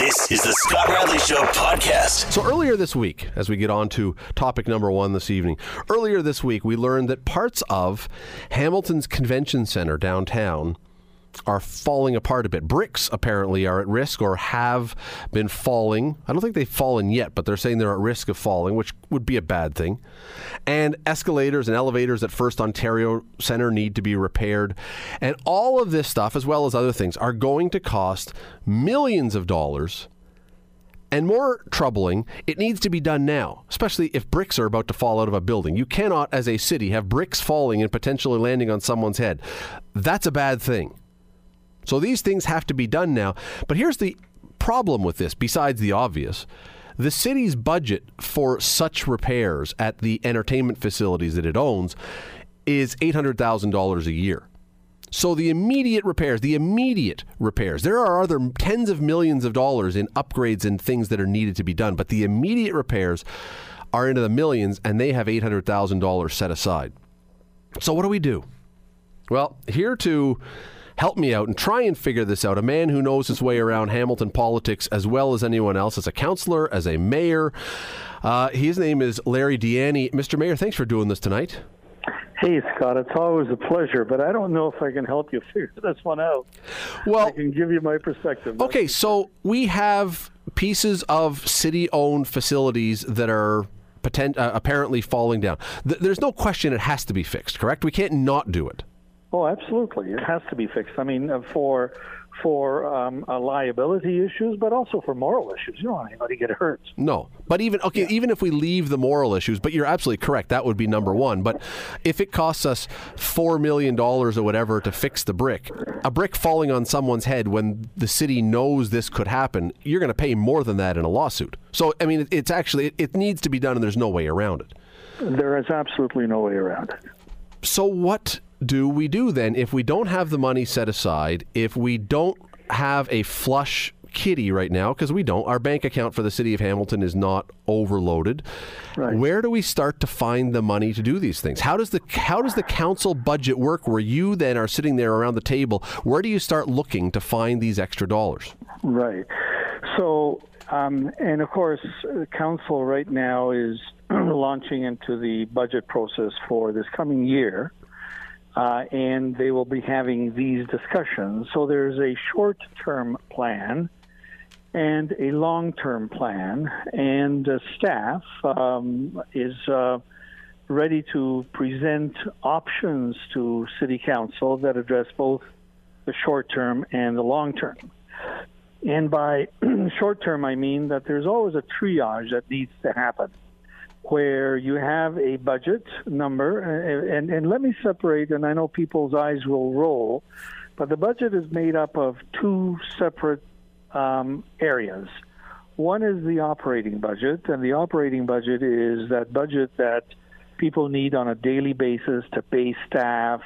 This is the Scott Radley Show podcast. So earlier this week, as we get on to topic number one this evening, earlier this week we learned that parts of Hamilton's Convention Center downtown are falling apart a bit. Bricks apparently are at risk or have been falling. I don't think they've fallen yet, but they're saying they're at risk of falling, which would be a bad thing. And escalators and elevators at First Ontario Center need to be repaired. And all of this stuff, as well as other things, are going to cost millions of dollars. And more troubling, it needs to be done now, especially if bricks are about to fall out of a building. You cannot, as a city, have bricks falling and potentially landing on someone's head. That's a bad thing. So these things have to be done now. But here's the problem with this, besides the obvious. The city's budget for such repairs at the entertainment facilities that it owns is $800,000 a year. So the immediate repairs, the immediate repairs, there are other tens of millions of dollars in upgrades and things that are needed to be done, but the immediate repairs are into the millions and they have $800,000 set aside. So what do we do? Well, here to help me out and try and figure this out. A man who knows his way around Hamilton politics as well as anyone else, as a counselor, as a mayor. Uh, his name is Larry Di Mr. Mayor, thanks for doing this tonight. Hey, Scott, it's always a pleasure, but I don't know if I can help you figure this one out. Well, I can give you my perspective. Okay, so we have pieces of city owned facilities that are potent, uh, apparently falling down. Th- there's no question it has to be fixed, correct? We can't not do it. Oh, absolutely. It has to be fixed. I mean, uh, for for um, uh, liability issues, but also for moral issues. You don't want anybody to get hurt. No, but even okay, yeah. even if we leave the moral issues, but you're absolutely correct. That would be number one. But if it costs us four million dollars or whatever to fix the brick, a brick falling on someone's head when the city knows this could happen, you're going to pay more than that in a lawsuit. So I mean, it's actually it, it needs to be done, and there's no way around it. There is absolutely no way around it. So what do we do then if we don't have the money set aside, if we don't have a flush kitty right now because we don't. Our bank account for the city of Hamilton is not overloaded. Right. Where do we start to find the money to do these things? How does the how does the council budget work? Where you then are sitting there around the table, where do you start looking to find these extra dollars? Right. So, um, and of course, council right now is launching into the budget process for this coming year uh, and they will be having these discussions. So there's a short term plan and a long term plan, and uh, staff um, is uh, ready to present options to City Council that address both the short term and the long term. And by short term, I mean that there's always a triage that needs to happen where you have a budget number, and, and, and let me separate, and I know people's eyes will roll, but the budget is made up of two separate um, areas. One is the operating budget, and the operating budget is that budget that people need on a daily basis to pay staff,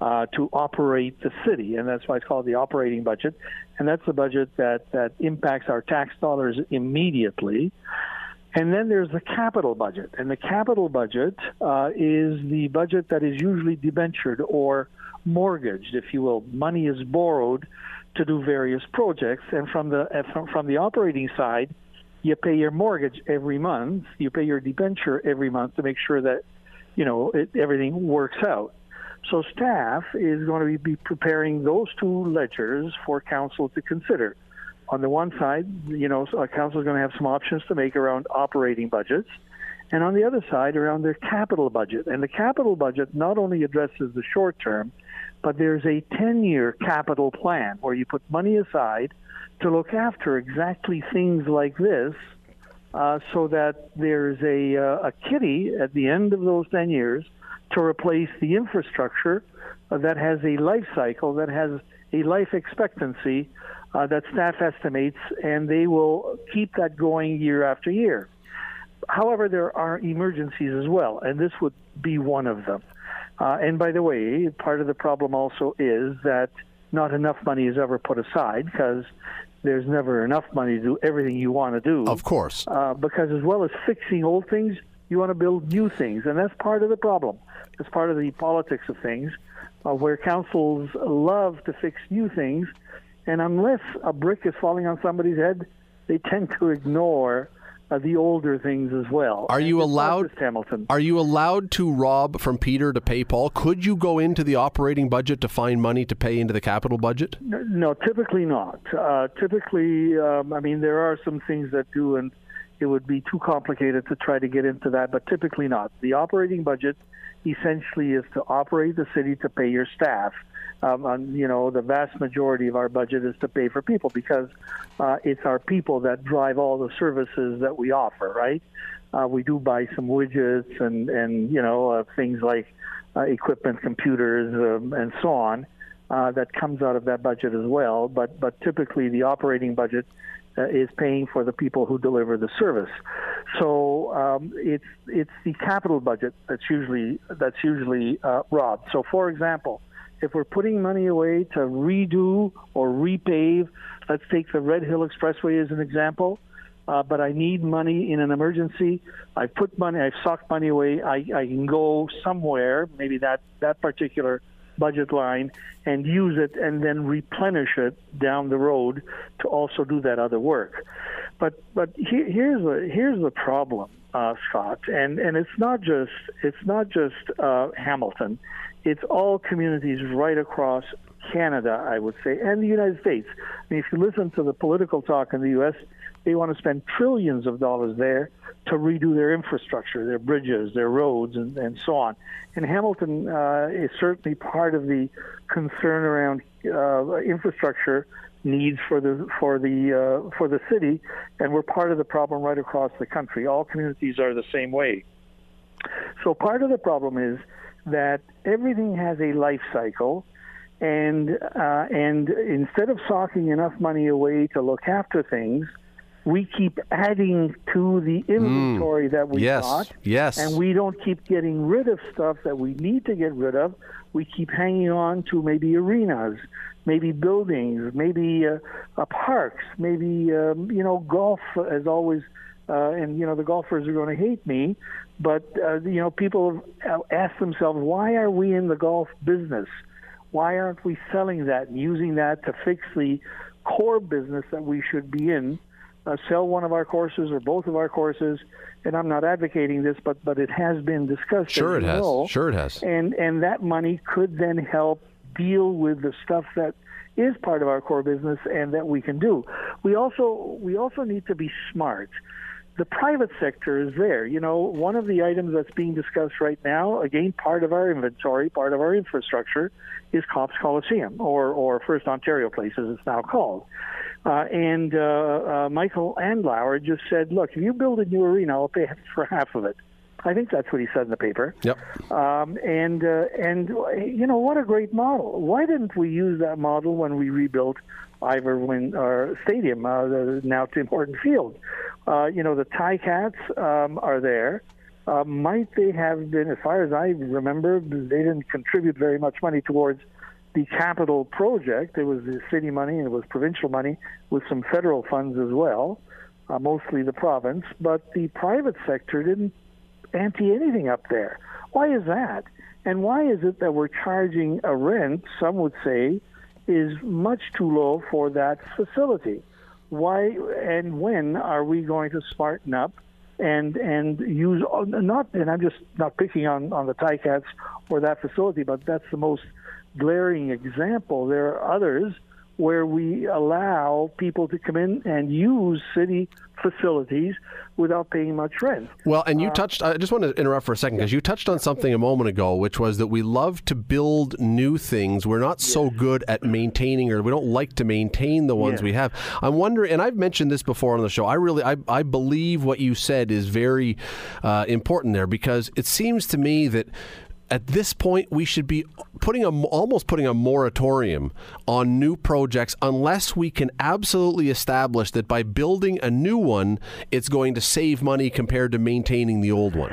uh, to operate the city, and that's why it's called the operating budget. And that's the budget that, that impacts our tax dollars immediately. And then there's the capital budget. And the capital budget uh, is the budget that is usually debentured or mortgaged, if you will. Money is borrowed to do various projects. And from the, uh, from, from the operating side, you pay your mortgage every month, you pay your debenture every month to make sure that, you know, it, everything works out. So staff is going to be preparing those two ledgers for council to consider on the one side, you know, council is going to have some options to make around operating budgets, and on the other side, around their capital budget. And the capital budget not only addresses the short term, but there's a 10 year capital plan where you put money aside to look after exactly things like this uh, so that there's a, uh, a kitty at the end of those 10 years to replace the infrastructure that has a life cycle, that has a life expectancy uh, that staff estimates, and they will keep that going year after year. However, there are emergencies as well, and this would be one of them. Uh, and by the way, part of the problem also is that not enough money is ever put aside because there's never enough money to do everything you want to do. Of course. Uh, because as well as fixing old things, you want to build new things, and that's part of the problem. That's part of the politics of things, uh, where councils love to fix new things and unless a brick is falling on somebody's head, they tend to ignore uh, the older things as well. Are you allowed Hamilton? Are you allowed to rob from Peter to pay Paul? Could you go into the operating budget to find money to pay into the capital budget? No, typically not. Uh, typically, um, I mean, there are some things that do, and it would be too complicated to try to get into that, but typically not. The operating budget essentially is to operate the city to pay your staff. Um, and, you know, the vast majority of our budget is to pay for people because uh, it's our people that drive all the services that we offer, right? Uh, we do buy some widgets and, and you know, uh, things like uh, equipment, computers, um, and so on. Uh, that comes out of that budget as well. But but typically the operating budget uh, is paying for the people who deliver the service. So um, it's it's the capital budget that's usually that's usually uh, robbed. So for example, if we're putting money away to redo or repave, let's take the Red Hill Expressway as an example. Uh, but I need money in an emergency. I put money, I've socked money away. I, I can go somewhere, maybe that, that particular budget line, and use it and then replenish it down the road to also do that other work. But but he, here's the here's the problem, uh, Scott, and and it's not just it's not just uh, Hamilton, it's all communities right across Canada, I would say, and the United States. I mean, if you listen to the political talk in the U.S., they want to spend trillions of dollars there to redo their infrastructure, their bridges, their roads, and, and so on. And Hamilton uh, is certainly part of the concern around uh, infrastructure needs for the for the uh, for the city, and we're part of the problem right across the country. All communities are the same way. So part of the problem is that everything has a life cycle, and uh, and instead of socking enough money away to look after things, we keep adding to the inventory that we Yes, got. yes. And we don't keep getting rid of stuff that we need to get rid of. We keep hanging on to maybe arenas, maybe buildings, maybe uh, uh, parks, maybe um, you know golf as always. Uh, and you know the golfers are going to hate me, but uh, you know people ask themselves, why are we in the golf business? Why aren't we selling that and using that to fix the core business that we should be in? Uh, sell one of our courses or both of our courses, and I'm not advocating this, but but it has been discussed. Sure, it has. know. Sure, it has. And and that money could then help deal with the stuff that is part of our core business and that we can do. We also we also need to be smart. The private sector is there. You know, one of the items that's being discussed right now, again, part of our inventory, part of our infrastructure, is Copps Coliseum, or, or First Ontario Place, as it's now called. Uh, and uh, uh, Michael Andlauer just said, look, if you build a new arena, I'll pay for half of it. I think that's what he said in the paper. Yep. Um, and uh, and you know what a great model. Why didn't we use that model when we rebuilt Ivor Wynne or Stadium, uh, the, now Tim Horton Field? Uh, you know the Ticats um, are there. Uh, might they have been, as far as I remember, they didn't contribute very much money towards the capital project. It was the city money and it was provincial money with some federal funds as well, uh, mostly the province. But the private sector didn't ante anything up there. Why is that? And why is it that we're charging a rent, some would say, is much too low for that facility? Why and when are we going to smarten up and and use not and I'm just not picking on on the Ticats or that facility, but that's the most glaring example. There are others where we allow people to come in and use city facilities without paying much rent. Well, and you touched, I just want to interrupt for a second because you touched on something a moment ago, which was that we love to build new things. We're not so good at maintaining, or we don't like to maintain the ones Yes. we have. I'm wondering, and I've mentioned this before on the show, I really, I, I believe what you said is very uh, important there because it seems to me that at this point we should be putting a almost putting a moratorium on new projects unless we can absolutely establish that by building a new one it's going to save money compared to maintaining the old one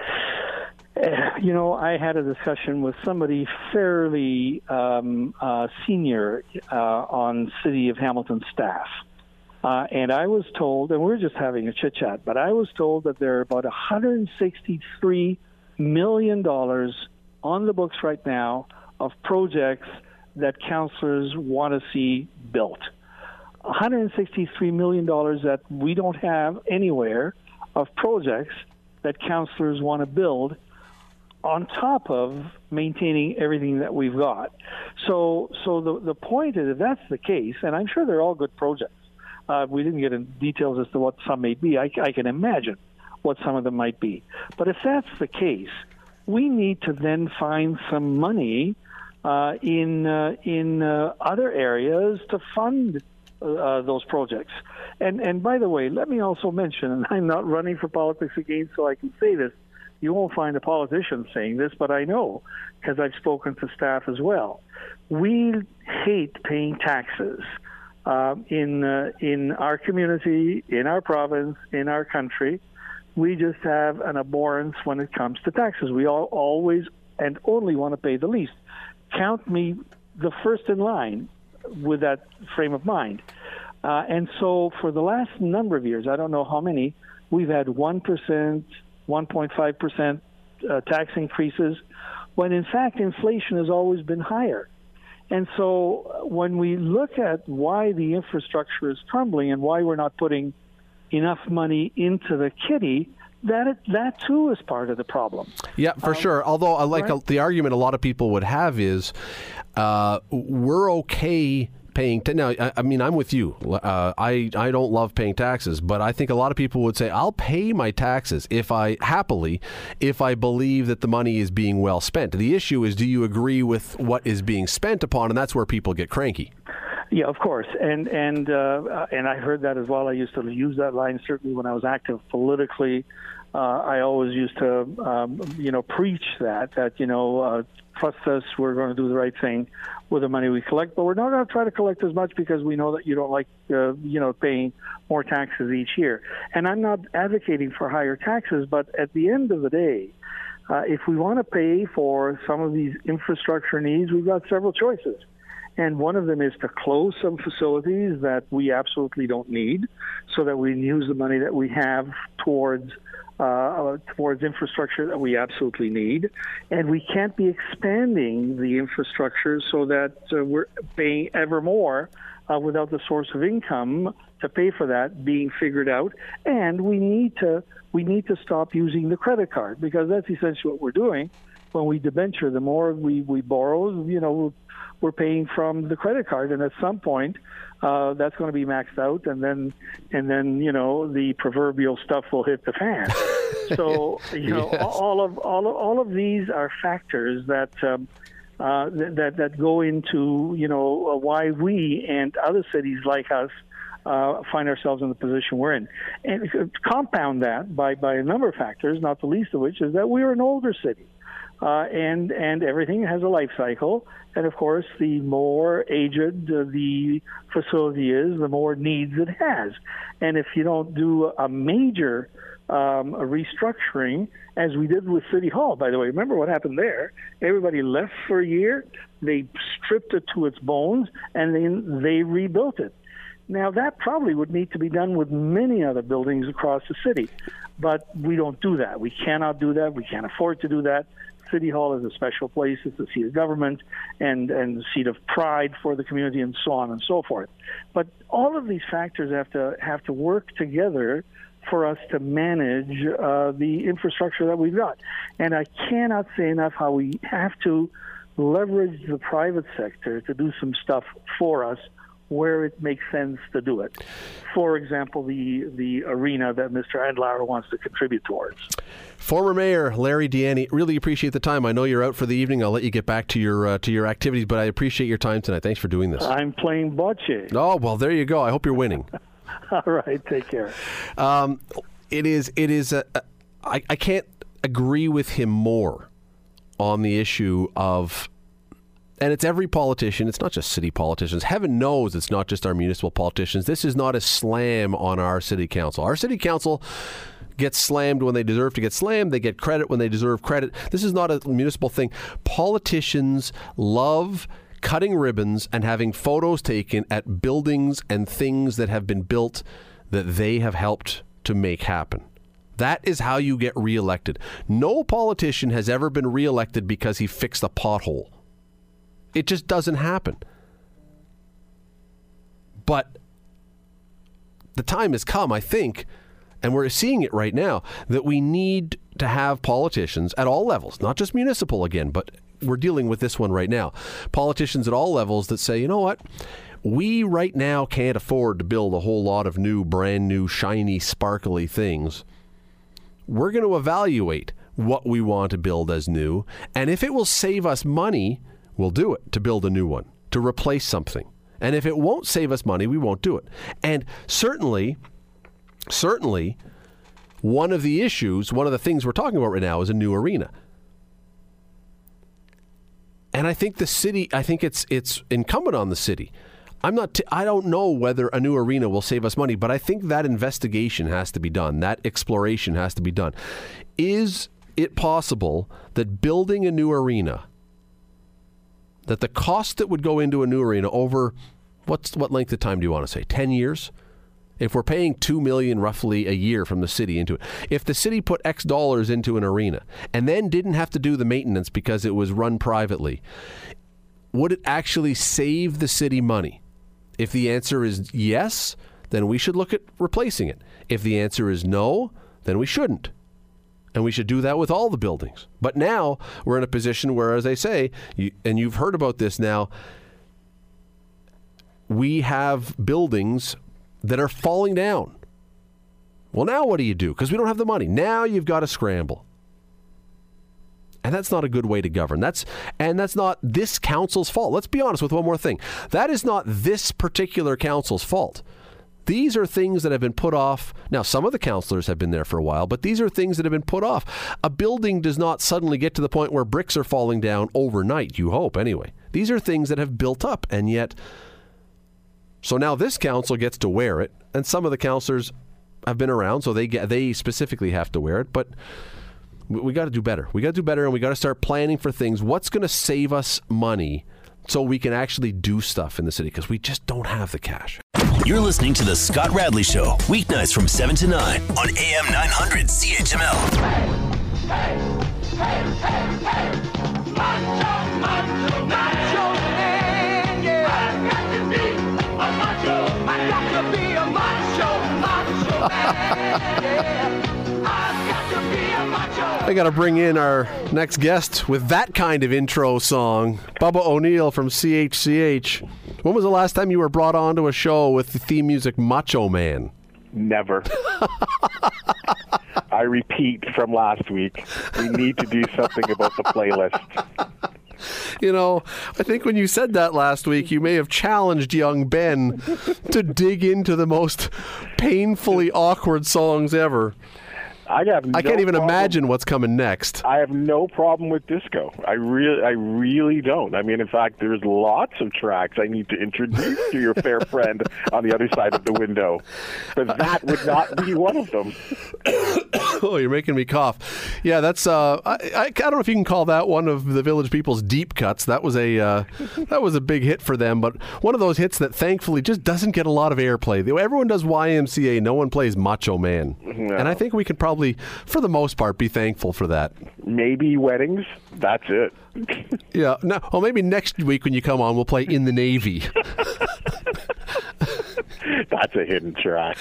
Uh, You know, I had a discussion with somebody fairly um, uh, senior uh, on City of Hamilton staff. Uh, and I was told, and we are just having a chit chat, but I was told that there are about $163 million on the books right now of projects that counselors want to see built. 163 million dollars that we don't have anywhere of projects that counselors want to build on top of maintaining everything that we've got. So, so the the point is, if that's the case, and I'm sure they're all good projects. Uh, we didn't get into details as to what some may be. I, I can imagine what some of them might be. But if that's the case, we need to then find some money uh, in uh, in uh, other areas to fund uh, those projects. And and by the way, let me also mention, and I'm not running for politics again, so I can say this. You won't find a politician saying this, but I know because I've spoken to staff as well. We hate paying taxes uh, in uh, in our community, in our province, in our country. We just have an abhorrence when it comes to taxes. We all always and only want to pay the least. Count me the first in line with that frame of mind. Uh, and so for the last number of years, I don't know how many, we've had 1%, 1.5% uh, tax increases, when in fact inflation has always been higher. And so when we look at why the infrastructure is crumbling and why we're not putting enough money into the kitty, that that too is part of the problem. Yeah, for um, sure. Although I like right? a, the argument a lot of people would have is uh, we're okay paying. T- now, I, I, mean, I'm with you. Uh, I I don't love paying taxes, but I think a lot of people would say I'll pay my taxes if I happily, if I believe that the money is being well spent. The issue is, do you agree with what is being spent upon, and that's where people get cranky. Yeah, of course, and and uh, and I heard that as well. I used to use that line certainly when I was active politically. Uh, I always used to, um, you know, preach that that you know, uh, trust us, we're going to do the right thing with the money we collect, but we're not going to try to collect as much because we know that you don't like, uh, you know, paying more taxes each year. And I'm not advocating for higher taxes, but at the end of the day, uh, if we want to pay for some of these infrastructure needs, we've got several choices. And one of them is to close some facilities that we absolutely don't need so that we can use the money that we have towards uh, towards infrastructure that we absolutely need. And we can't be expanding the infrastructure so that uh, we're paying ever more uh, without the source of income to pay for that being figured out. And we need to we need to stop using the credit card because that's essentially what we're doing when we debenture. The more we, we borrow, you know, we're paying from the credit card, and at some point, uh, that's going to be maxed out, and then and then you know the proverbial stuff will hit the fan. so you know yes. all of all of, all of these are factors that. Um, uh, that that go into you know uh, why we and other cities like us uh, find ourselves in the position we're in, and compound that by by a number of factors, not the least of which is that we are an older city uh, and and everything has a life cycle. And of course, the more aged uh, the facility is, the more needs it has. And if you don't do a major um, a restructuring, as we did with City Hall, by the way, remember what happened there? Everybody left for a year. They stripped it to its bones, and then they rebuilt it. Now, that probably would need to be done with many other buildings across the city, but we don't do that. We cannot do that. We can't afford to do that. City Hall is a special place. It's the seat of government and, and the seat of pride for the community and so on and so forth. But all of these factors have to have to work together for us to manage uh, the infrastructure that we've got. And I cannot say enough how we have to leverage the private sector to do some stuff for us where it makes sense to do it. For example, the the arena that Mr. Andlauer wants to contribute towards. Former Mayor Larry Di really appreciate the time. I know you're out for the evening. I'll let you get back to your uh, to your activities, but I appreciate your time tonight. Thanks for doing this. I'm playing bocce. Oh well, there you go. I hope you're winning. All right, take care. Um, it is it is a, a, I, I can't agree with him more on the issue of and it's every politician. It's not just city politicians. Heaven knows it's not just our municipal politicians. This is not a slam on our city council. Our city council gets slammed when they deserve to get slammed. They get credit when they deserve credit. This is not a municipal thing. Politicians love cutting ribbons and having photos taken at buildings and things that have been built that they have helped to make happen. That is how you get reelected. No politician has ever been reelected because he fixed a pothole. It just doesn't happen. But the time has come, I think, and we're seeing it right now, that we need to have politicians at all levels, not just municipal again, but we're dealing with this one right now. Politicians at all levels that say, you know what? We right now can't afford to build a whole lot of new, brand new, shiny, sparkly things. We're going to evaluate what we want to build as new, and if it will save us money, we'll do it to build a new one, to replace something. And if it won't save us money, we won't do it. And certainly, certainly, one of the issues, one of the things we're talking about right now is a new arena. And I think the city, I think it's it's incumbent on the city. I'm not. T- I don't know whether a new arena will save us money, but I think that investigation has to be done. That exploration has to be done. Is it possible that building a new arena, that the cost that would go into a new arena over what's what length of time do you want to say? Ten years? If we're paying two million roughly a year from the city into it, if the city put X dollars into an arena and then didn't have to do the maintenance because it was run privately, would it actually save the city money? If the answer is yes, then we should look at replacing it. If the answer is no, then we shouldn't. And we should do that with all the buildings. But now we're in a position where, as I say, you, and you've heard about this now, we have buildings that are falling down. Well, now what do you do? Because we don't have the money. Now you've got to scramble. And that's not a good way to govern. That's and that's not this council's fault. Let's be honest with one more thing. That is not this particular council's fault. These are things that have been put off. Now, some of the councillors have been there for a while, but these are things that have been put off. A building does not suddenly get to the point where bricks are falling down overnight, you hope, anyway. These are things that have built up, and yet so now this council gets to wear it, and some of the councillors have been around, so they get they specifically have to wear it. But we, we got to do better. We got to do better, and we got to start planning for things. What's going to save us money so we can actually do stuff in the city because we just don't have the cash. You're listening to the Scott Radley Show, weeknights from 7 to 9 on AM 900 CHML. Hey, hey, hey, macho, macho, macho man, yeah. I got to bring in our next guest with that kind of intro song, Bubba O'Neil from CHCH. When was the last time you were brought on to a show with the theme music Macho Man? Never. I repeat from last week. We need to do something about the playlist. you know, I think when you said that last week, you may have challenged young Ben to dig into the most painfully awkward songs ever. I have. No I can't even problem. imagine what's coming next. I have no problem with disco. I really, I really don't. I mean, in fact, there's lots of tracks I need to introduce to your fair friend on the other side of the window, but that would not be one of them. oh, you're making me cough. Yeah, that's. Uh, I, I, I don't know if you can call that one of the Village People's deep cuts. That was a uh, that was a big hit for them, but one of those hits that thankfully just doesn't get a lot of airplay. Everyone does YMCA. No one plays Macho Man, no. and I think we can probably probably, for the most part, be thankful for that. Maybe weddings. That's it. yeah. No. Well, maybe next week when you come on, we'll play in the Navy. That's a hidden track.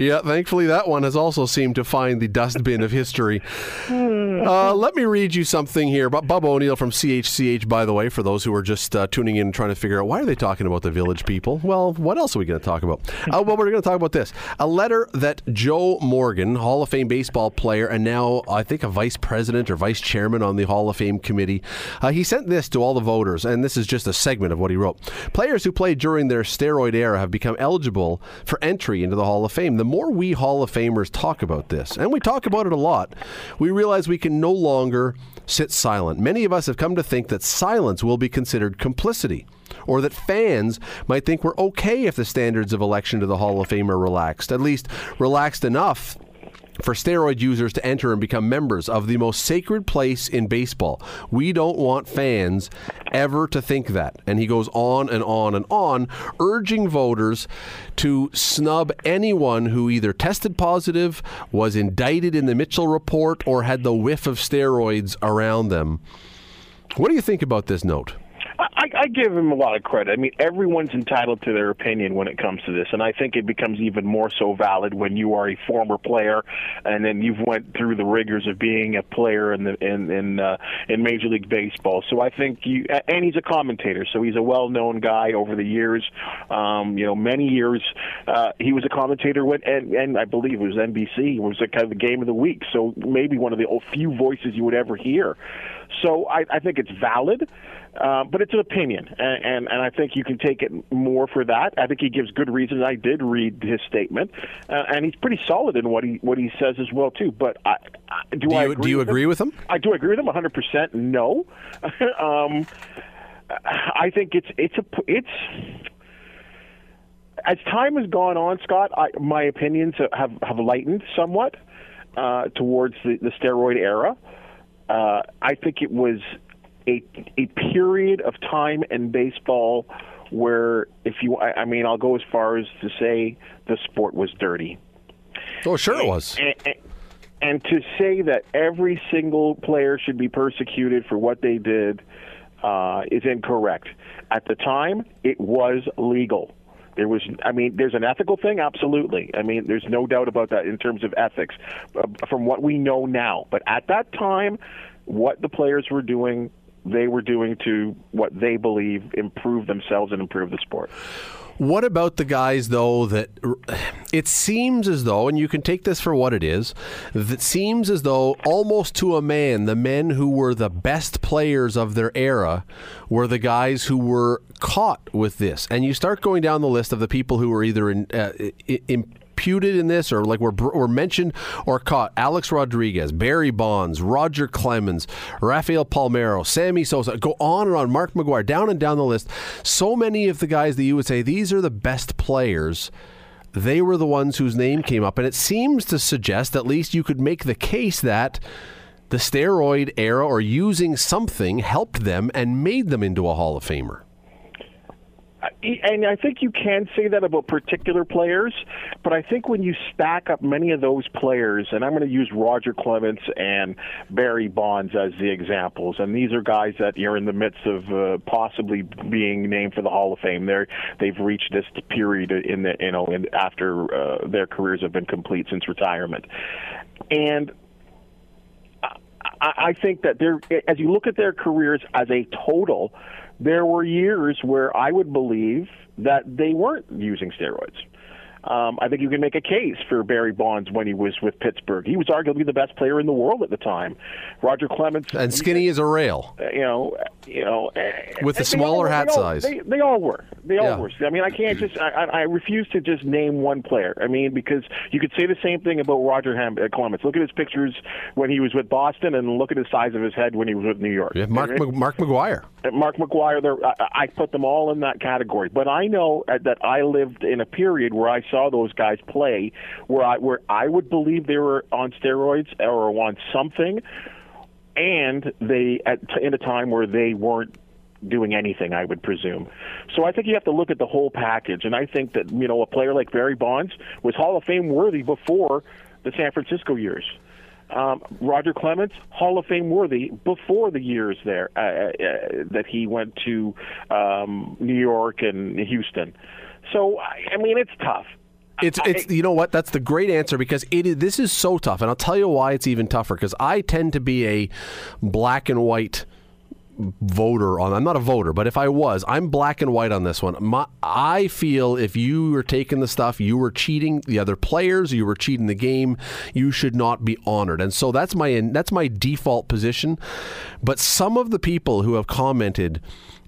Yeah, thankfully that one has also seemed to find the dustbin of history. Uh, let me read you something here. But Bub O'Neil from CHCH, by the way, for those who are just uh, tuning in and trying to figure out why are they talking about the village people? Well, what else are we going to talk about? Uh, well, we're going to talk about this. A letter that Joe Morgan, Hall of Fame baseball player, and now I think a vice president or vice chairman on the Hall of Fame committee, uh, he sent this to all the voters, and this is just a segment of what he wrote. Players who played during their steroid era have become eligible for entry into the Hall of Fame. The more we Hall of Famers talk about this, and we talk about it a lot, we realize we can no longer sit silent. Many of us have come to think that silence will be considered complicity, or that fans might think we're okay if the standards of election to the Hall of Fame are relaxed, at least relaxed enough for steroid users to enter and become members of the most sacred place in baseball. We don't want fans ever to think that. And he goes on and on and on, urging voters to snub anyone who either tested positive, was indicted in the Mitchell report, or had the whiff of steroids around them. What do you think about this note? I, give him a lot of credit. I mean, everyone's entitled to their opinion when it comes to this, and I think it becomes even more so valid when you are a former player, and then you've went through the rigors of being a player in the in in uh, in Major League Baseball. So I think you, and he's a commentator, so he's a well-known guy over the years. Um, you know, many years uh, he was a commentator when, and, and I believe it was NBC. It was a kind of the game of the week, so maybe one of the few voices you would ever hear. So I, I think it's valid. Uh, but it's an opinion, and, and and I think you can take it more for that. I think he gives good reasons. I did read his statement, uh, and he's pretty solid in what he what he says as well too. But I, I, do, do, I you, agree do you with agree him? with him? I do agree with him 100. percent No, um, I think it's it's a it's as time has gone on, Scott. I, my opinions have have lightened somewhat uh, towards the, the steroid era. Uh, I think it was a a period of time in baseball where, if you, I, I mean, I'll go as far as to say the sport was dirty. Oh, sure it was. And, and, and to say that every single player should be persecuted for what they did uh, is incorrect. At the time, it was legal. There was, I mean, there's an ethical thing, absolutely. I mean, there's no doubt about that in terms of ethics, uh, from what we know now. But at that time, what the players were doing, they were doing to what they believe improve themselves and improve the sport. What about the guys, though, that it seems as though, and you can take this for what it is, that seems as though almost to a man, the men who were the best players of their era were the guys who were caught with this. And you start going down the list of the people who were either in, uh, in in this or like were, were mentioned or caught Alex Rodriguez, Barry Bonds, Roger Clemens, Rafael Palmeiro, Sammy Sosa, go on and on, Mark McGwire, down and down the list. So many of the guys that you would say these are the best players they were the ones whose name came up. And it seems to suggest, at least you could make the case that the steroid era or using something helped them and made them into a Hall of Famer and I think you can say that about particular players, but I think when you stack up many of those players, and I'm going to use Roger Clemens and Barry Bonds as the examples, and these are guys that you're in the midst of uh, possibly being named for the Hall of Fame. They're they've reached this period in the you know in, after uh, their careers have been complete since retirement, and I think that they're as you look at their careers as a total, there were years where I would believe that they weren't using steroids. Um, I think you can make a case for Barry Bonds when he was with Pittsburgh. He was arguably the best player in the world at the time. Roger Clemens and skinny as a rail. Uh, you know, you know, with a smaller all, hat they all, size. They, they, all were. They all yeah. were. I mean, I can't just. I, I refuse to just name one player. I mean, because you could say the same thing about Roger Ham- uh, Clemens. Look at his pictures when he was with Boston, and look at the size of his head when he was with New York. Yeah, Mark right? Mark McGwire. Mark McGwire. I, I put them all in that category. But I know that I lived in a period where I saw those guys play where I where I would believe they were on steroids or on something, and they at in a time where they weren't doing anything, I would presume. So I think you have to look at the whole package, and I think that you know a player like Barry Bonds was Hall of Fame worthy before the San Francisco years. Um, Roger Clemens, Hall of Fame worthy before the years there uh, uh, that he went to um, New York and Houston. So I mean, it's tough. It's it's you know what? That's the great answer because it is, this is so tough. And I'll tell you why it's even tougher because I tend to be a black and white voter on I'm not a voter but if I was I'm black and white on this one. My, I feel if you were taking the stuff you were cheating the other players you were cheating the game you should not be honored. And so that's my that's my default position. But some of the people who have commented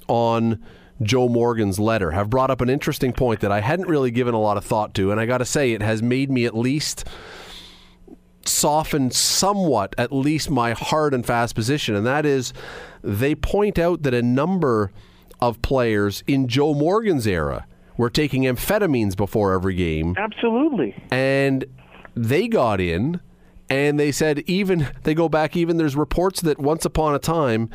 on Joe Morgan's letter have brought up an interesting point that I hadn't really given a lot of thought to, and I got to say, it has made me at least soften somewhat, at least my hard and fast position, and that is they point out that a number of players in Joe Morgan's era were taking amphetamines before every game. Absolutely. And they got in And they said even they go back even there's reports that once upon a time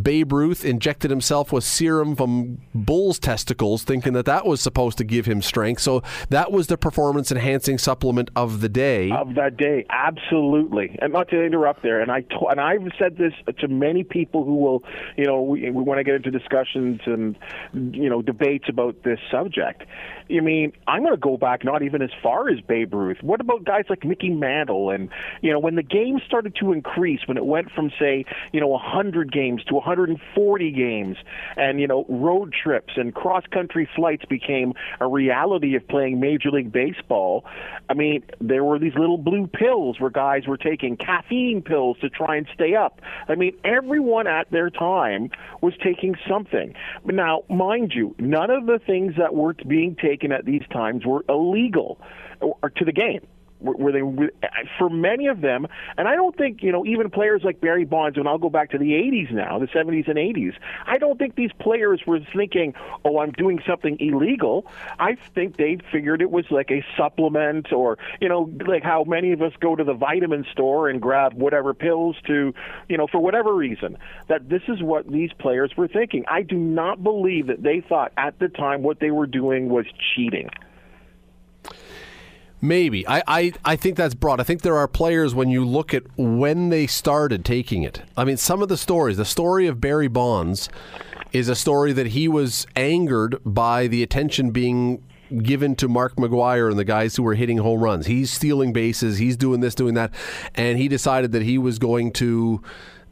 Babe Ruth injected himself with serum from bull's testicles thinking that that was supposed to give him strength. So that was the performance enhancing supplement of the day. Of that day, absolutely. And not to interrupt there, and I to, and I've said this to many people who will, you know, we, when I get into discussions and you know debates about this subject. I mean, I'm going to go back not even as far as Babe Ruth. What about guys like Mickey Mantle? And you know, when the game started to increase, when it went from say, you know, 100 games to 140 games, and you know, road trips and cross country flights became a reality of playing Major League Baseball. I mean, there were these little blue pills where guys were taking caffeine pills to try and stay up. I mean, everyone at their time was taking something. But now, mind you, none of the things that were being taken at these times were illegal or to the game where they for many of them and I don't think you know even players like Barry Bonds and I'll go back to the 80s now the 70s and 80s I don't think these players were thinking oh I'm doing something illegal. I think they figured it was like a supplement or you know like how many of us go to the vitamin store and grab whatever pills to you know for whatever reason that this is what these players were thinking. I do not believe that they thought at the time what they were doing was cheating Maybe. I, I, I think that's broad. I think there are players when you look at when they started taking it. I mean, some of the stories, the story of Barry Bonds is a story that he was angered by the attention being given to Mark McGwire and the guys who were hitting home runs. He's stealing bases, he's doing this, doing that, and he decided that he was going to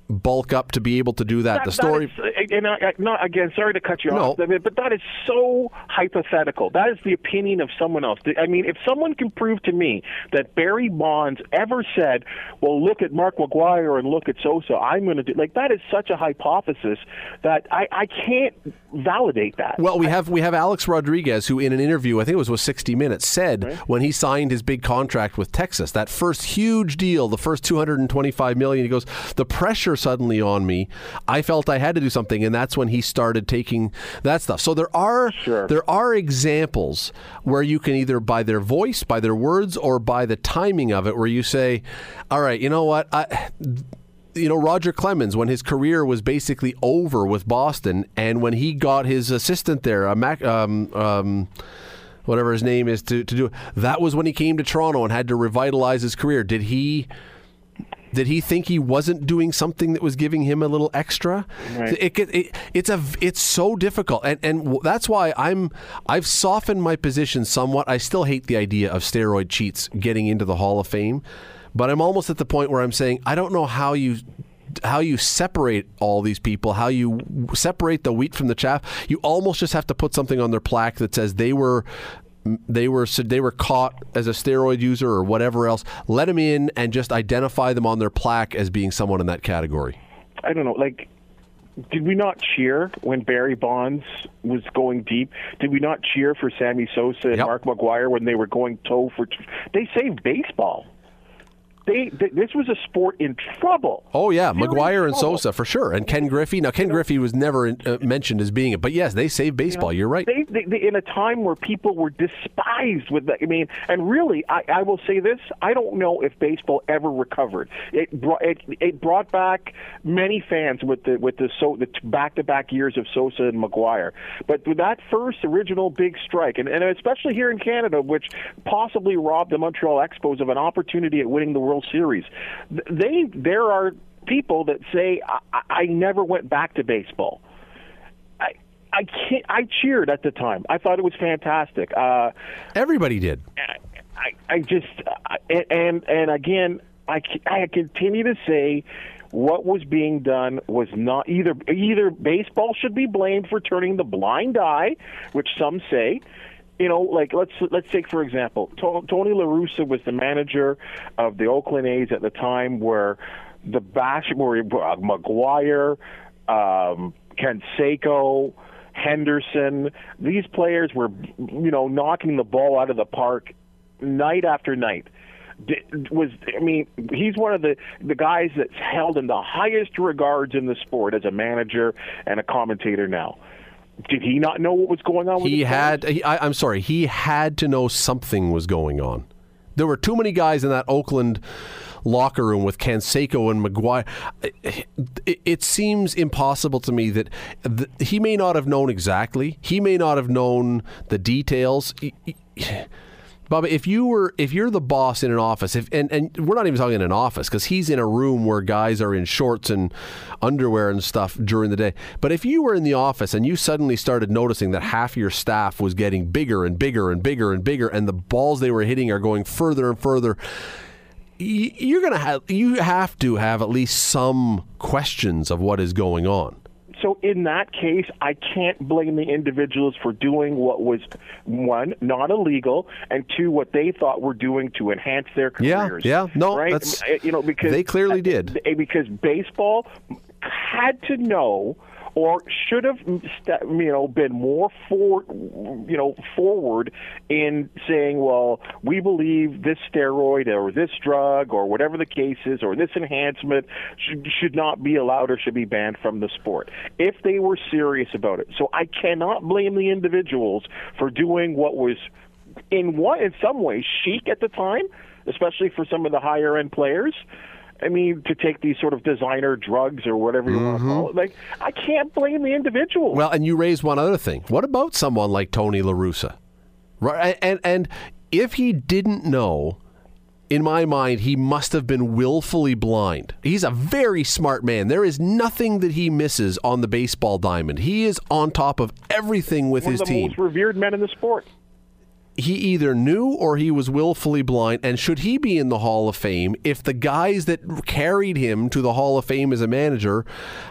bulk up to be able to do that. that the story, that is, uh, and I, not again. Sorry to cut you no. off, but that is so hypothetical. That is the opinion of someone else. I mean, if someone can prove to me that Barry Bonds ever said, "Well, look at Mark McGwire and look at Sosa," I'm going to do like that is such a hypothesis that I, I can't validate that. Well, we have we have Alex Rodriguez, who in an interview, I think it was with 60 Minutes, said right. when he signed his big contract with Texas, that first huge deal, the first 225 million, he goes, the pressure suddenly on me. I felt I had to do something, and that's when he started taking that stuff. So there are sure. there are examples where you can either by their voice, by their words, or by the timing of it, where you say, "All right, you know what." I, you know Roger Clemens when his career was basically over with Boston, and when he got his assistant there, Mac, um, um, whatever his name is, to to do that was when he came to Toronto and had to revitalize his career. Did he? Did he think he wasn't doing something that was giving him a little extra? Right. It, it, it, it's a it's so difficult, and and that's why I'm I've softened my position somewhat. I still hate the idea of steroid cheats getting into the Hall of Fame, but I'm almost at the point where I'm saying I don't know how you how you separate all these people, how you separate the wheat from the chaff. You almost just have to put something on their plaque that says they were they were they were caught as a steroid user or whatever else. Let them in and just identify them on their plaque as being someone in that category. I don't know, like. Did we not cheer when Barry Bonds was going deep? Did we not cheer for Sammy Sosa and Yep. Mark McGwire when they were going toe for? T- they saved baseball. They, th this was a sport in trouble. Oh yeah, Serious McGwire and. Sosa for sure, and Ken Griffey. Now Ken Griffey was never uh, mentioned as being it, but yes, they saved baseball. You're right. They, they, they, in a time where people were despised with that. I mean, and really, I, I will say this: I don't know if baseball ever recovered. It brought it, it brought back many fans with the with the so the back-to-back years of Sosa and McGwire. But with that first original big strike, and, and especially here in Canada, which possibly robbed the Montreal Expos of an opportunity at winning the World Series, they there are people that say I, I never went back to baseball. I I can't. I cheered at the time. I thought it was fantastic. Uh, Everybody did. I, I just I, and and again, I I continue to say what was being done was not either either baseball should be blamed for turning the blind eye, which some say. You know, like let's let's take for example, Tony La Russa was the manager of the Oakland A's at the time, where the bash where uh, McGwire, um, Canseco, Henderson, these players were, you know, knocking the ball out of the park night after night. Was I mean, he's one of the the guys that's held in the highest regards in the sport as a manager and a commentator now. Did he not know what was going on? with He had. He, I, I'm sorry. He had to know something was going on. There were too many guys in that Oakland locker room with Canseco and McGwire. It, it seems impossible to me that th- he may not have known exactly. He may not have known the details. Bobby, if you were if you're the boss in an office, if and, and we're not even talking in an office because he's in a room where guys are in shorts and underwear and stuff during the day. But if you were in the office and you suddenly started noticing that half your staff was getting bigger and bigger and bigger and bigger, and the balls they were hitting are going further and further, you're gonna have you have to have at least some questions of what is going on so in that case, I can't blame the individuals for doing what was one not illegal, and two what they thought were doing to enhance their careers. Yeah, yeah, no, right? That's, you know because they clearly did because baseball had to know or should have you know been more for you know forward in saying well we believe this steroid or this drug or whatever the case is or this enhancement should, should not be allowed or should be banned from the sport. If they were serious about it. So i cannot blame the individuals for doing what was in what in some ways chic at the time especially for some of the higher end players I mean, to take these sort of designer drugs or whatever you mm-hmm. want to call it. Like, I can't blame the individual. Well, and you raised one other thing. What about someone like Tony La Russa? Right, and and if he didn't know, in my mind, he must have been willfully blind. He's a very smart man. There is nothing that he misses on the baseball diamond. He is on top of everything with one his of the team. Most revered men in the sport he either knew or he was willfully blind. And should he be in the Hall of Fame if the guys that carried him to the Hall of Fame as a manager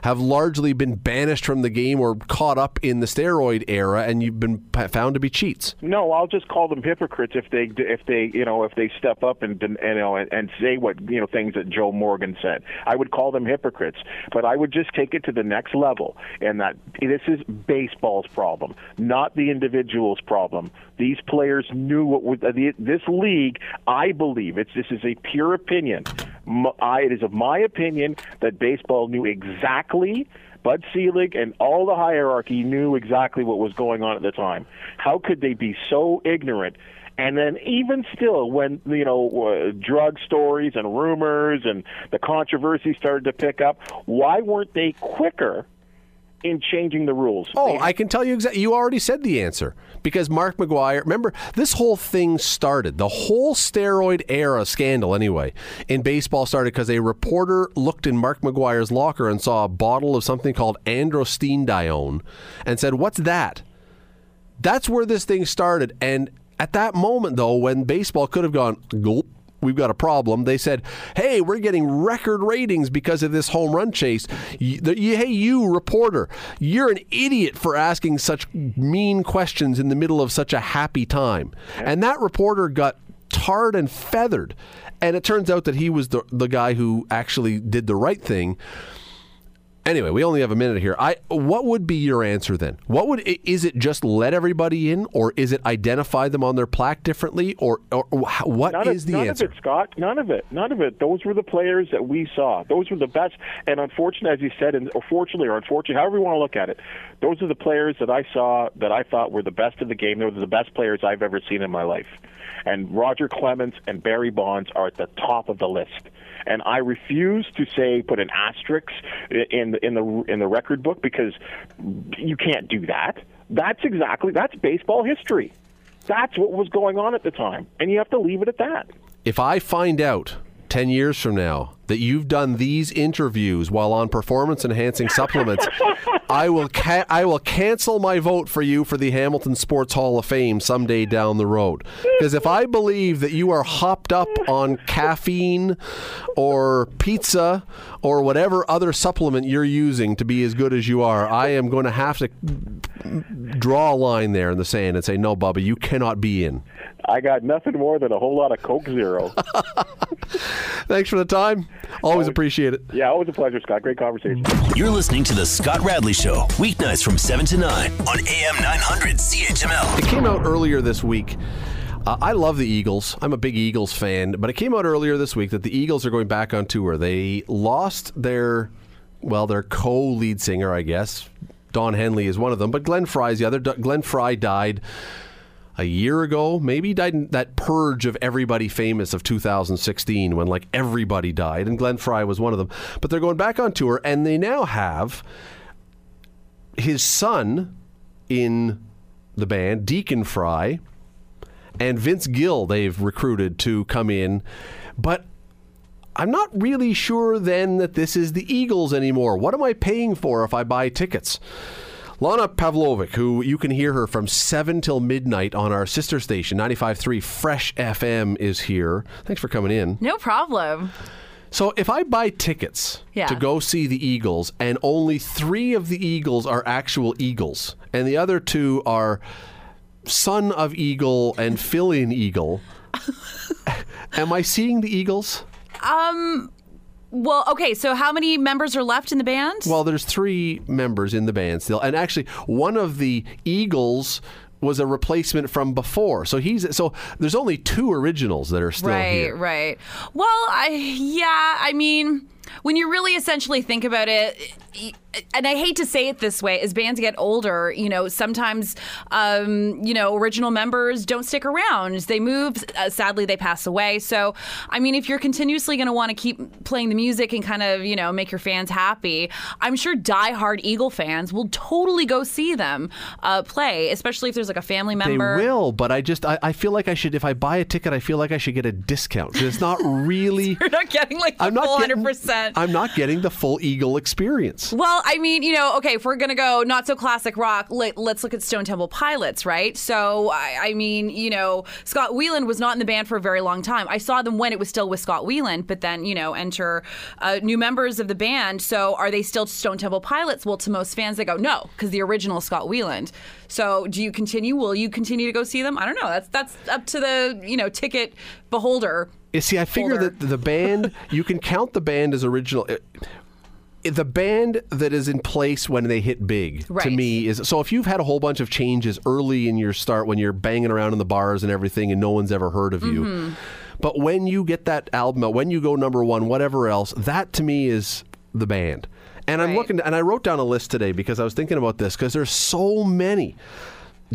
have largely been banished from the game or caught up in the steroid era and you've been found to be cheats? No, I'll just call them hypocrites if they if they you know if they step up and you know and, and say what you know things that Joe Morgan said. I would call them hypocrites, but I would just take it to the next level and that this is baseball's problem, not the individual's problem. These players knew what was, this league. I believe it's this is a pure opinion. I, it is of my opinion that baseball knew exactly. Bud Selig and all the hierarchy knew exactly what was going on at the time. How could they be so ignorant and then even still, when you know uh, drug stories and rumors and the controversy started to pick up, why weren't they quicker in changing the rules. Oh, I can tell you exactly. You already said the answer because Mark McGwire. Remember, this whole thing started. The whole steroid era scandal, anyway, in baseball started because a reporter looked in Mark McGwire's locker and saw a bottle of something called androstenedione and said, "What's that?" That's where this thing started, and at that moment, though, when baseball could have gone gulp we've got a problem. They said, hey, we're getting record ratings because of this home run chase. hey, you reporter, you're an idiot for asking such mean questions in the middle of such a happy time. And that reporter got tarred and feathered. And it turns out that he was the, the guy who actually did the right thing. Anyway, we only have a minute here. I what would be your answer then? What would is it just let everybody in, or is it identify them on their plaque differently, or, or, or what none is of, the none answer? None of it, Scott. None of it. None of it. Those were the players that we saw. Those were the best. And unfortunately, as you said, and or fortunately or unfortunately, however you want to look at it, those are the players that I saw that I thought were the best of the game. They were the best players I've ever seen in my life. And Roger Clemens and Barry Bonds are at the top of the list and I refuse to say put an asterisk in the, in the in the record book because you can't do that. That's exactly that's baseball history. That's what was going on at the time, and you have to leave it at that. If I find out 10 years from now that you've done these interviews while on performance enhancing supplements, I will ca- I will cancel my vote for you for the Hamilton Sports Hall of Fame someday down the road. Because if I believe that you are hopped up on caffeine or pizza or whatever other supplement you're using to be as good as you are, I am going to have to draw a line there in the sand and say, no, Bubba, you cannot be in. I got nothing more than a whole lot of Coke Zero. Thanks for the time. Always, always appreciate it. Yeah, always a pleasure, Scott. Great conversation. You're listening to the Scott Radley Show, weeknights from 7 to 9 on AM 900 CHML. It came out earlier this week. Uh, I love the Eagles. I'm a big Eagles fan, but it came out earlier this week that the Eagles are going back on tour. They lost their, well, their co-lead singer, I guess. Don Henley is one of them, but Glenn Frey is the other. Glenn Frey died a year ago, maybe died that purge of everybody famous of 2016 when like everybody died, and Glenn Frey was one of them. But they're going back on tour, and they now have his son in the band, Deacon Frey, and Vince Gill. They've recruited to come in, but. I'm not really sure then that this is the Eagles anymore. What am I paying for if I buy tickets? Lana Pavlovic, who you can hear her from 7 till midnight on our sister station, 95.3 Fresh FM, is here. Thanks for coming in. No problem. So, if I buy tickets Yeah. to go see the Eagles, and only three of the Eagles are actual Eagles, and the other two are son of Eagle and fill in Eagle, am I seeing the Eagles? Um, Well, okay, so how many members are left in the band? Well, there's three members in the band still, and actually, one of the Eagles was a replacement from before. So he's so there's only two originals that are still right, here. right. Well, I yeah, I mean, when you really essentially think about it, and I hate to say it this way, as bands get older, you know, sometimes, um, you know, original members don't stick around. They move. Uh, sadly, they pass away. So, I mean, if you're continuously going to want to keep playing the music and kind of, you know, make your fans happy, I'm sure diehard Eagle fans will totally go see them uh, play, especially if there's like a family member. They will, but I just I, I feel like I should if I buy a ticket, I feel like I should get a discount. it's not really. You're not getting like the I'm not full getting, 100%. I'm not getting the full Eagle experience. Well, I mean, you know, okay, if we're gonna go not so classic rock, let, us look at Stone Temple Pilots, right? So, I, I mean, you know, Scott Weiland was not in the band for a very long time. I saw them when it was still with Scott Weiland, but then, you know, enter uh, new members of the band. So, are they still Stone Temple Pilots? Well, to most fans, they go no, because the original Scott Weiland. So, do you continue? Will you continue to go see them? I don't know. That's that's up to the you know ticket beholder. You see, I figure that the band you can count the band as original. It- the band that is in place when they hit big to me is so if you've had a whole bunch of changes early in your start when you're banging around in the bars and everything and no one's ever heard of you Mm-hmm. but when you get that album out when you go number one whatever else that to me is the band and i'm looking and i wrote down a list today because i was thinking about this because there's so many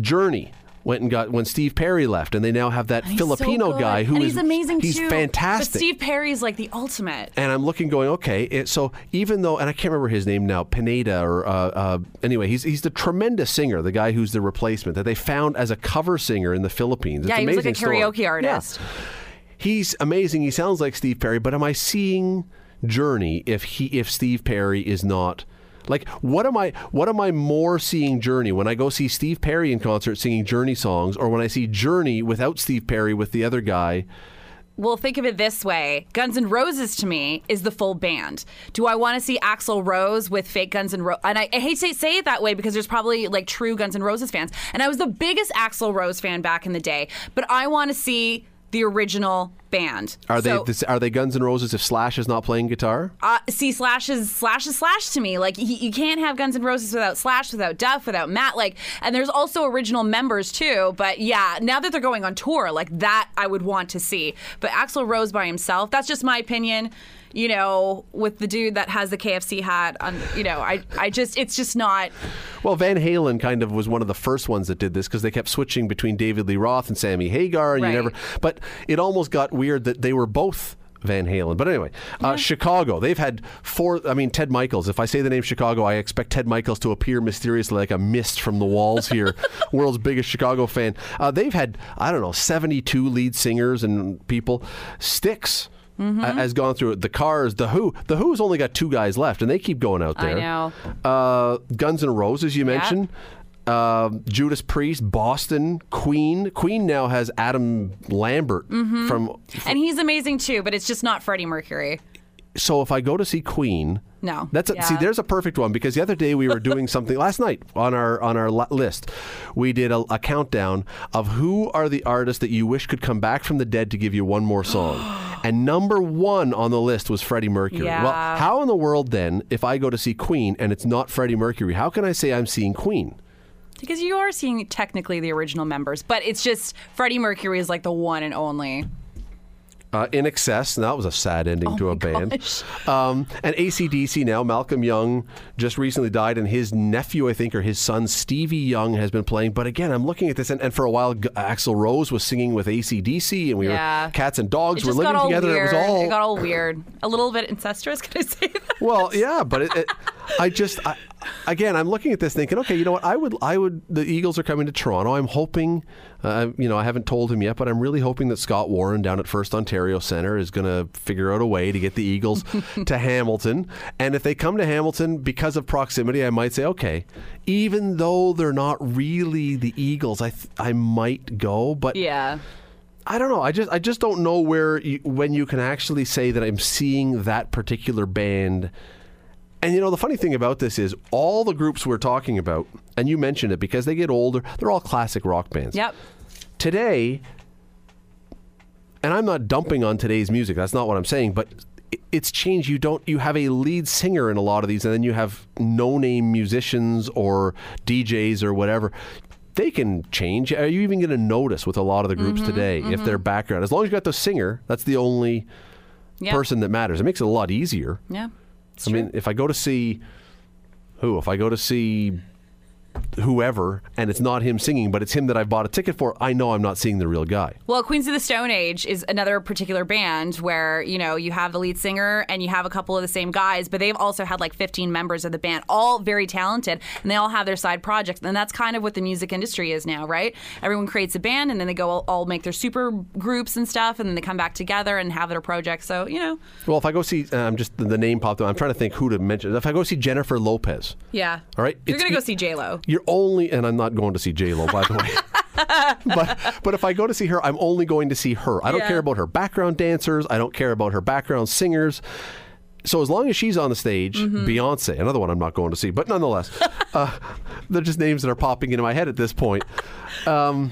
journey went and got when steve perry left and they now have that He's so filipino good. guy who and is he's amazing he's too. fantastic But Steve Perry's like the ultimate. and I'm looking, going, okay. It, so even though, and I can't remember his name now, Pineda or uh, uh, anyway, he's he's the tremendous singer, the guy who's the replacement that they found as a cover singer in the Philippines. It's Yeah, he was like a amazing story. karaoke artist. Yeah. He's amazing. He sounds like Steve Perry, but am I seeing Journey if he if Steve Perry is not? Like what am I what am I more seeing Journey when I go see Steve Perry in concert singing Journey songs or when I see Journey without Steve Perry with the other guy Well, think of it this way Guns N' Roses to me is the full band. Do I want to see Axl Rose with fake Guns N' Roses? And I, I hate to say it that way because there's probably like true Guns N' Roses fans. And I was the biggest Axl Rose fan back in the day, but I want to see the original band. Are So- they this, are they Guns N' Roses if Slash is not playing guitar? uh, see Slash is Slash is Slash to me. Like he, you can't have Guns N' Roses without Slash, without Duff, without Matt. Like, and there's also original members too. But yeah, now that they're going on tour, like that, I would want to see. But Axl Rose by himself, that's just my opinion. You know, with the dude that has the KFC hat on, you know, I, I just, it's just not. Well, Van Halen kind of was one of the first ones that did this because they kept switching between David Lee Roth and Sammy Hagar, and Right. you never. But it almost got weird that they were both. Van Halen. But anyway, uh, Chicago, they've had four. I mean, Ted Michaels. If I say the name Chicago, I expect Ted Michaels to appear mysteriously like a mist from the walls here. World's biggest Chicago fan. Uh, they've had, I don't know, 72 lead singers and people. Styx. Mm-hmm. Has gone through it. The Cars, the Who, the Who's only got two guys left, and they keep going out there. I know. Uh, Guns N' Roses, you mentioned. Uh, Judas Priest, Boston, Queen. Queen now has Adam Lambert Mm-hmm. from. And he's amazing too, but it's just not Freddie Mercury. So if I go to see Queen, No. that's a, see. There's a perfect one because the other day we were doing something last night on our on our list. We did a, a countdown of who are the artists that you wish could come back from the dead to give you one more song. And number one on the list was Freddie Mercury. Well, how in the world then, if I go to see Queen and it's not Freddie Mercury, how can I say I'm seeing Queen? Because you are seeing technically the original members, but it's just Freddie Mercury is like the one and only. Uh, INXS, and that was a sad ending to a band. Oh. Um, and ACDC now, Malcolm Young just recently died, and his nephew, I think, or his son, Stevie Young, has been playing. But again, I'm looking at this, and, and for a while, G- Axl Rose was singing with ACDC, and we Yeah. were cats and dogs It were living together. weird. It was all got all weird. A little bit incestuous, can I say that? well, yeah, but it, it, I just, I, again, I'm looking at this thinking, okay, you know what? I would, I would. The Eagles are coming to Toronto. I'm hoping, uh, you know, I haven't told him yet, but I'm really hoping that Scott Warren down at FirstOntario Centre is going to figure out a way to get the Eagles to Hamilton. And if they come to Hamilton because of proximity, I might say, okay, even though they're not really the Eagles, I, th- I might go, but. Yeah. I don't know. I just I just don't know where you, when you can actually say that I'm seeing that particular band. And you know the funny thing about this is all the groups we're talking about, and you mentioned it because they get older. They're all classic rock bands. Yep. Today, and I'm not dumping on today's music. That's not what I'm saying. But it's changed. You don't. You have a lead singer in a lot of these, and then you have no-name musicians or DJs or whatever. They can change. Are you even going to notice with a lot of the groups mm-hmm, today if mm-hmm. their background, as long as you got the singer, that's the only Yeah. person that matters. It makes it a lot easier. Yeah. It's I true. mean, if I go to see who, if I go to see whoever, and it's not him singing, but it's him that I bought a ticket for, I know I'm not seeing the real guy. Well, Queens of the Stone Age is another particular band where, you know, you have the lead singer and you have a couple of the same guys, but they've also had like 15 members of the band, all very talented, and they all have their side projects. And that's kind of what the music industry is now, right? Everyone creates a band and then they go all, all make their super groups and stuff, and then they come back together and have their projects. So, you know, Well, if I go see, I'm just the name popped up. I'm trying to think who to mention. If I go see Jennifer Lopez, yeah. all right, You're to go see J-Lo. You're only, and I'm not going to see J Lo, by the way. but but if I go to see her, I'm only going to see her. I don't Yeah. care about her background dancers. I don't care about her background singers. So as long as she's on the stage, Mm-hmm. Beyonce, another one I'm not going to see, but nonetheless, uh, they're just names that are popping into my head at this point. Um,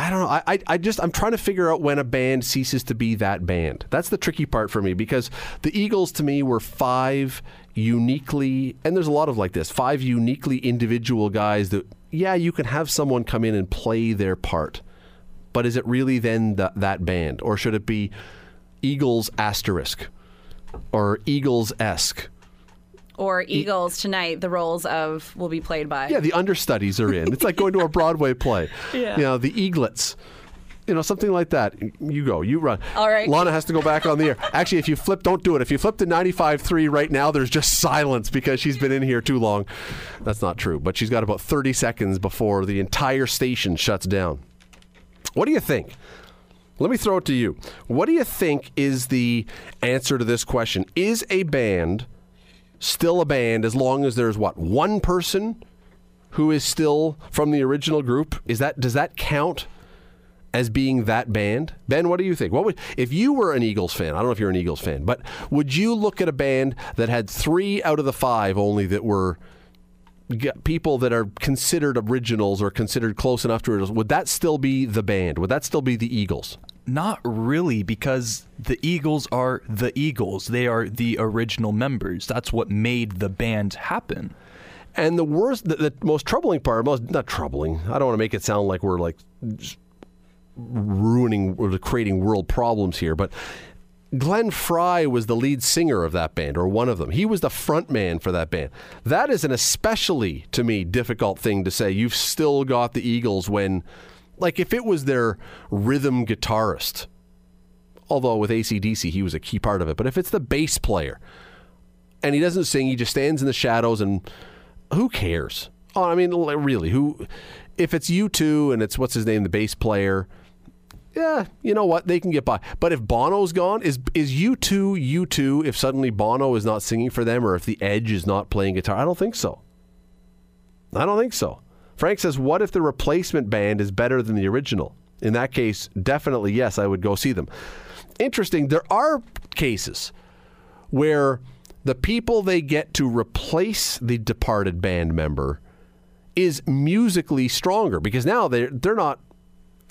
I don't know. I, I, I just I'm trying to figure out when a band ceases to be that band. That's the tricky part for me because the Eagles to me were five uniquely and there's a lot of like this, five uniquely individual guys that yeah, you can have someone come in and play their part. But is it really then that that band? Or should it be Eagles asterisk? Or Eagles esque? Or Eagles tonight, the roles of will be played by. Yeah, the understudies are in. It's like going to a Broadway play. Yeah. You know, the Eaglets. You know, something like that. You go, you run. All right. Lana has to go back on the air. Actually, if you flip, don't do it. If you flip to 95.3 right now, there's just silence because she's been in here too long. That's not true, but she's got about 30 seconds before the entire station shuts down. What do you think? Let me throw it to you. What do you think is the answer to this question? Is a band still a band as long as there's what one person who is still from the original group? Is that does that count as being that band? Ben, what do you think? What would if you were an Eagles fan? I don't know if you're an Eagles fan, but would you look at a band that had three out of the five only that were people that are considered originals or considered close enough to originals? Would that still be the band? Would that still be the Eagles? Not really, because the Eagles are the Eagles. They are the original members. That's what made the band happen. And the worst, the, the most troubling part, most not troubling. I don't want to make it sound like we're like ruining or creating world problems here, but Glenn Frey was the lead singer of that band, or one of them. He was the front man for that band. That is an especially, to me, difficult thing to say. You've still got the Eagles when, like, if it was their rhythm guitarist, although with ACDC he was a key part of it, but if it's the bass player, and he doesn't sing. He just stands in the shadows, and who cares? Oh, I mean, really, who? If it's U2 and it's what's his name, the bass player, yeah, you know what? They can get by. But if Bono's gone, is is U2 you two? If suddenly Bono is not singing for them, or if the Edge is not playing guitar, I don't think so. I don't think so. Frank says, "What if the replacement band is better than the original?" In that case, definitely yes, I would go see them. Interesting. There are cases where the people they get to replace the departed band member is musically stronger because now they're they're not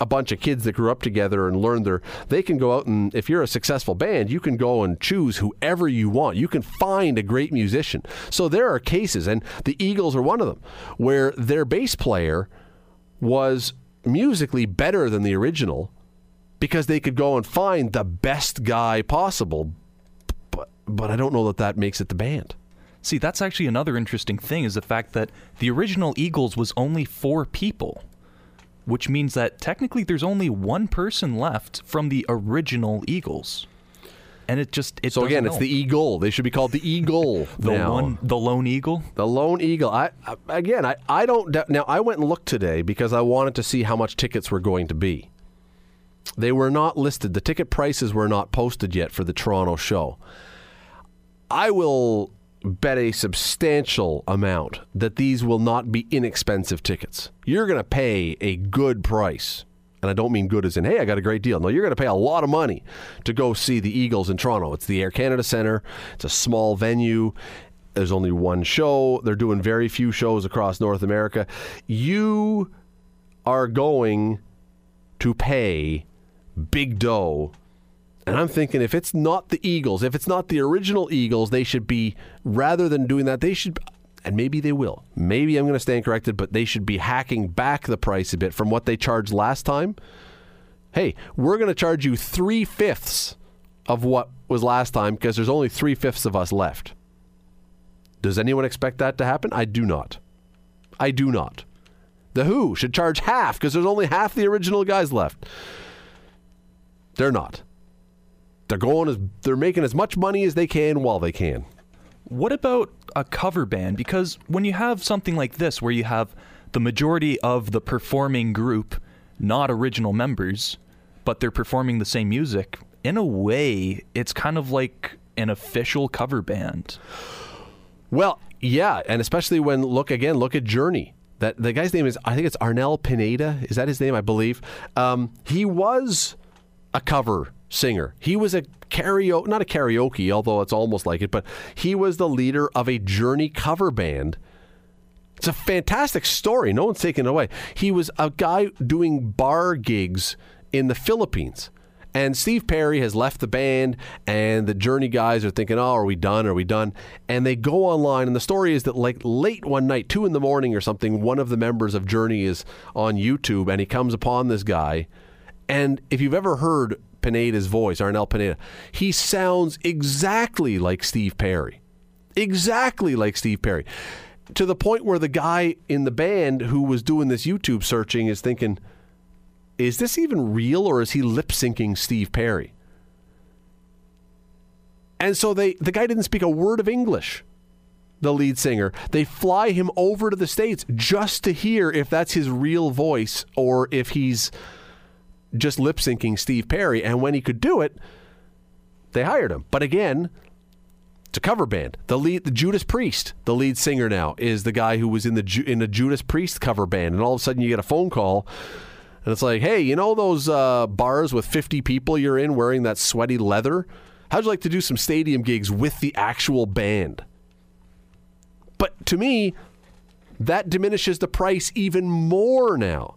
a bunch of kids that grew up together and learned their they can go out and if you're a successful band you can go and choose whoever you want you can find a great musician so there are cases and the eagles are one of them where their bass player was musically better than the original because they could go and find the best guy possible. But but I don't know that that makes it the band. See, that's actually another interesting thing is the fact that the original Eagles was only four people, which means that technically there's only one person left from the original Eagles. And it just it So again, it's the. Eagle. They should be called the Eagle the now. one the lone eagle. The lone eagle. I, I again, I, I don't now. I went and looked today because I wanted to see how much tickets were going to be. They were not listed. The ticket prices were not posted yet for the Toronto show. I will bet a substantial amount that these will not be inexpensive tickets. You're going to pay a good price. And I don't mean good as in, hey, I got a great deal. No, you're going to pay a lot of money to go see the Eagles in Toronto. It's the Air Canada Centre, it's a small venue. There's only one show. They're doing very few shows across North America. You are going to pay big dough and I'm thinking if it's not the Eagles, if it's not the original Eagles, they should be, rather than doing that, they should, and maybe they will. Maybe I'm going to stand corrected, but they should be hacking back the price a bit from what they charged last time. Hey, we're going to charge you three fifths of what was last time because there's only three fifths of us left. Does anyone expect that to happen? I do not. I do not. The Who should charge half because there's only half the original guys left. They're not. They're going as they're making as much money as they can while they can. What about a cover band? Because when you have something like this, where you have the majority of the performing group not original members, but they're performing the same music, in a way, it's kind of like an official cover band. Well, yeah, and especially when look again, look at Journey. That the guy's name is I think it's Arnel Pineda. Is that his name? I believe. Um, he was a cover singer. He was a karaoke, not a karaoke, although it's almost like it, but he was the leader of a Journey cover band. It's a fantastic story. No one's taking it away. He was a guy doing bar gigs in the Philippines. And Steve Perry has left the band, and the Journey guys are thinking, "Oh, are we done? Are we done?" And they go online, and the story is that like late one night, two in the morning or something, one of the members of Journey is on YouTube, and he comes upon this guy, and if you've ever heard Pineda's voice, Arnel Pineda, he sounds exactly like Steve Perry, exactly like Steve Perry, to the point where the guy in the band who was doing this YouTube searching is thinking is this even real or is he lip syncing Steve Perry? And so they the guy didn't speak a word of English. The lead singer. They fly him over to the states just to hear if that's his real voice or if he's just lip syncing Steve Perry. And when he could do it, they hired him. But again, it's a cover band. The lead, the Judas Priest, the lead singer now, is the guy who was in the in a Judas Priest cover band. And all of a sudden, you get a phone call and it's like, hey, you know those uh, bars with 50 people you're in wearing that sweaty leather? How'd you like to do some stadium gigs with the actual band? But to me, that diminishes the price even more now.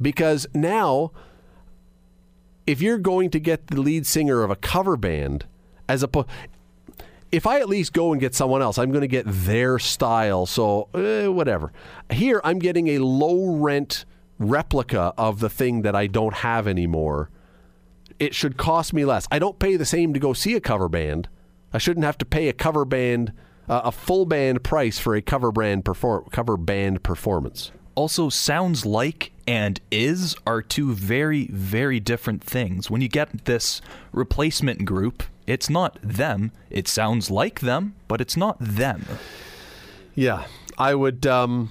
Because now, if you're going to get the lead singer of a cover band, as a if I at least go and get someone else, I'm going to get their style. So eh, whatever. Here, I'm getting a low rent replica of the thing that I don't have anymore. It should cost me less. I don't pay the same to go see a cover band. I shouldn't have to pay a cover band, uh, a full band price for a cover band perform cover band performance. Also, sounds like and is are two very, very different things. When you get this replacement group, it's not them. It sounds like them, but it's not them. Yeah, I would. Um,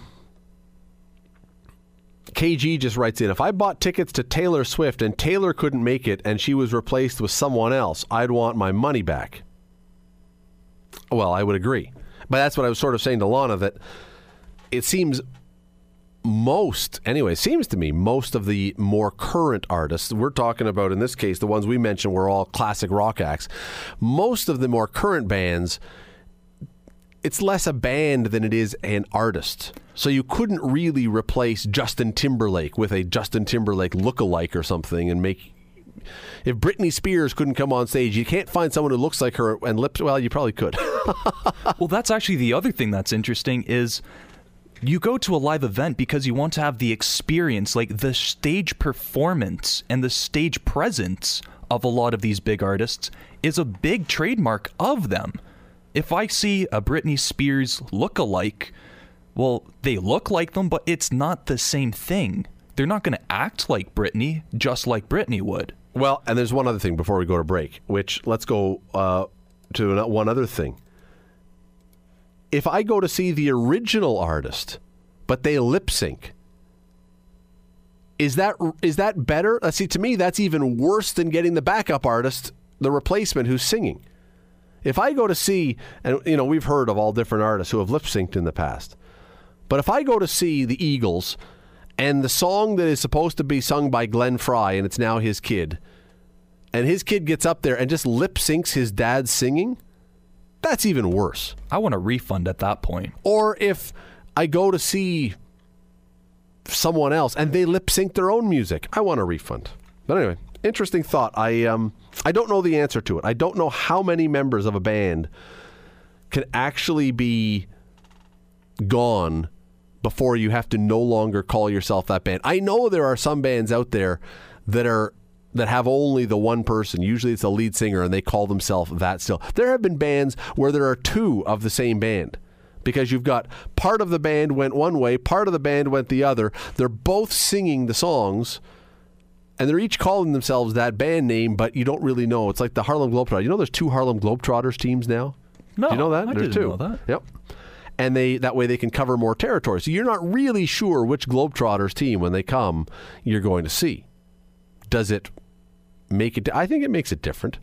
KG just writes in If I bought tickets to Taylor Swift and Taylor couldn't make it and she was replaced with someone else, I'd want my money back. Well, I would agree. But that's what I was sort of saying to Lana that it seems most, anyway, seems to me most of the more current artists, we're talking about in this case, the ones we mentioned were all classic rock acts. Most of the more current bands, it's less a band than it is an artist. So you couldn't really replace Justin Timberlake with a Justin Timberlake look-alike or something and make. If Britney Spears couldn't come on stage, you can't find someone who looks like her and lips. Well, you probably could. well, that's actually the other thing that's interesting is you go to a live event because you want to have the experience, like the stage performance and the stage presence of a lot of these big artists is a big trademark of them. If I see a Britney Spears look-alike, well, they look like them, but it's not the same thing. They're not going to act like Britney, just like Britney would. Well, and there's one other thing before we go to break, which let's go uh, to one other thing. If I go to see the original artist, but they lip sync, is that is that better? Uh, see, to me, that's even worse than getting the backup artist, the replacement who's singing. If I go to see, and you know, we've heard of all different artists who have lip synced in the past, but if I go to see the Eagles and the song that is supposed to be sung by Glenn Frey and it's now his kid, and his kid gets up there and just lip syncs his dad singing, that's even worse. I want a refund at that point. Or if I go to see someone else and they lip sync their own music, I want a refund. But anyway, interesting thought. I um I don't know the answer to it. I don't know how many members of a band can actually be gone before you have to no longer call yourself that band. I know there are some bands out there that are that have only the one person. Usually it's a lead singer and they call themselves that still. There have been bands where there are two of the same band because you've got part of the band went one way, part of the band went the other. They're both singing the songs and they're each calling themselves that band name, but you don't really know. It's like the Harlem Globetrotters. You know there's two Harlem Globetrotters teams now? No. Do you know that? I there's didn't two. know that. Yep and they that way they can cover more territory. So you're not really sure which Globetrotters team when they come you're going to see. Does it make it? I think it makes it different.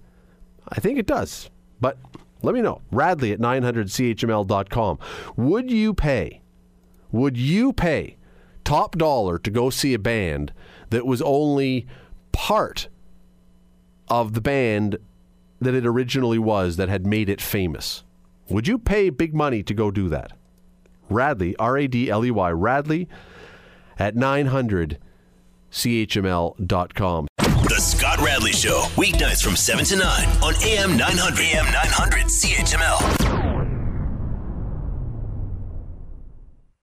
I think it does. But let me know. Radley at 900chml.com. Would you pay? Would you pay top dollar to go see a band that was only part of the band that it originally was that had made it famous? Would you pay big money to go do that? Radley, R A D L E Y, Radley at 900chml.com. The Scott Radley Show, weeknights from 7 to 9 on AM 900. AM 900 CHML.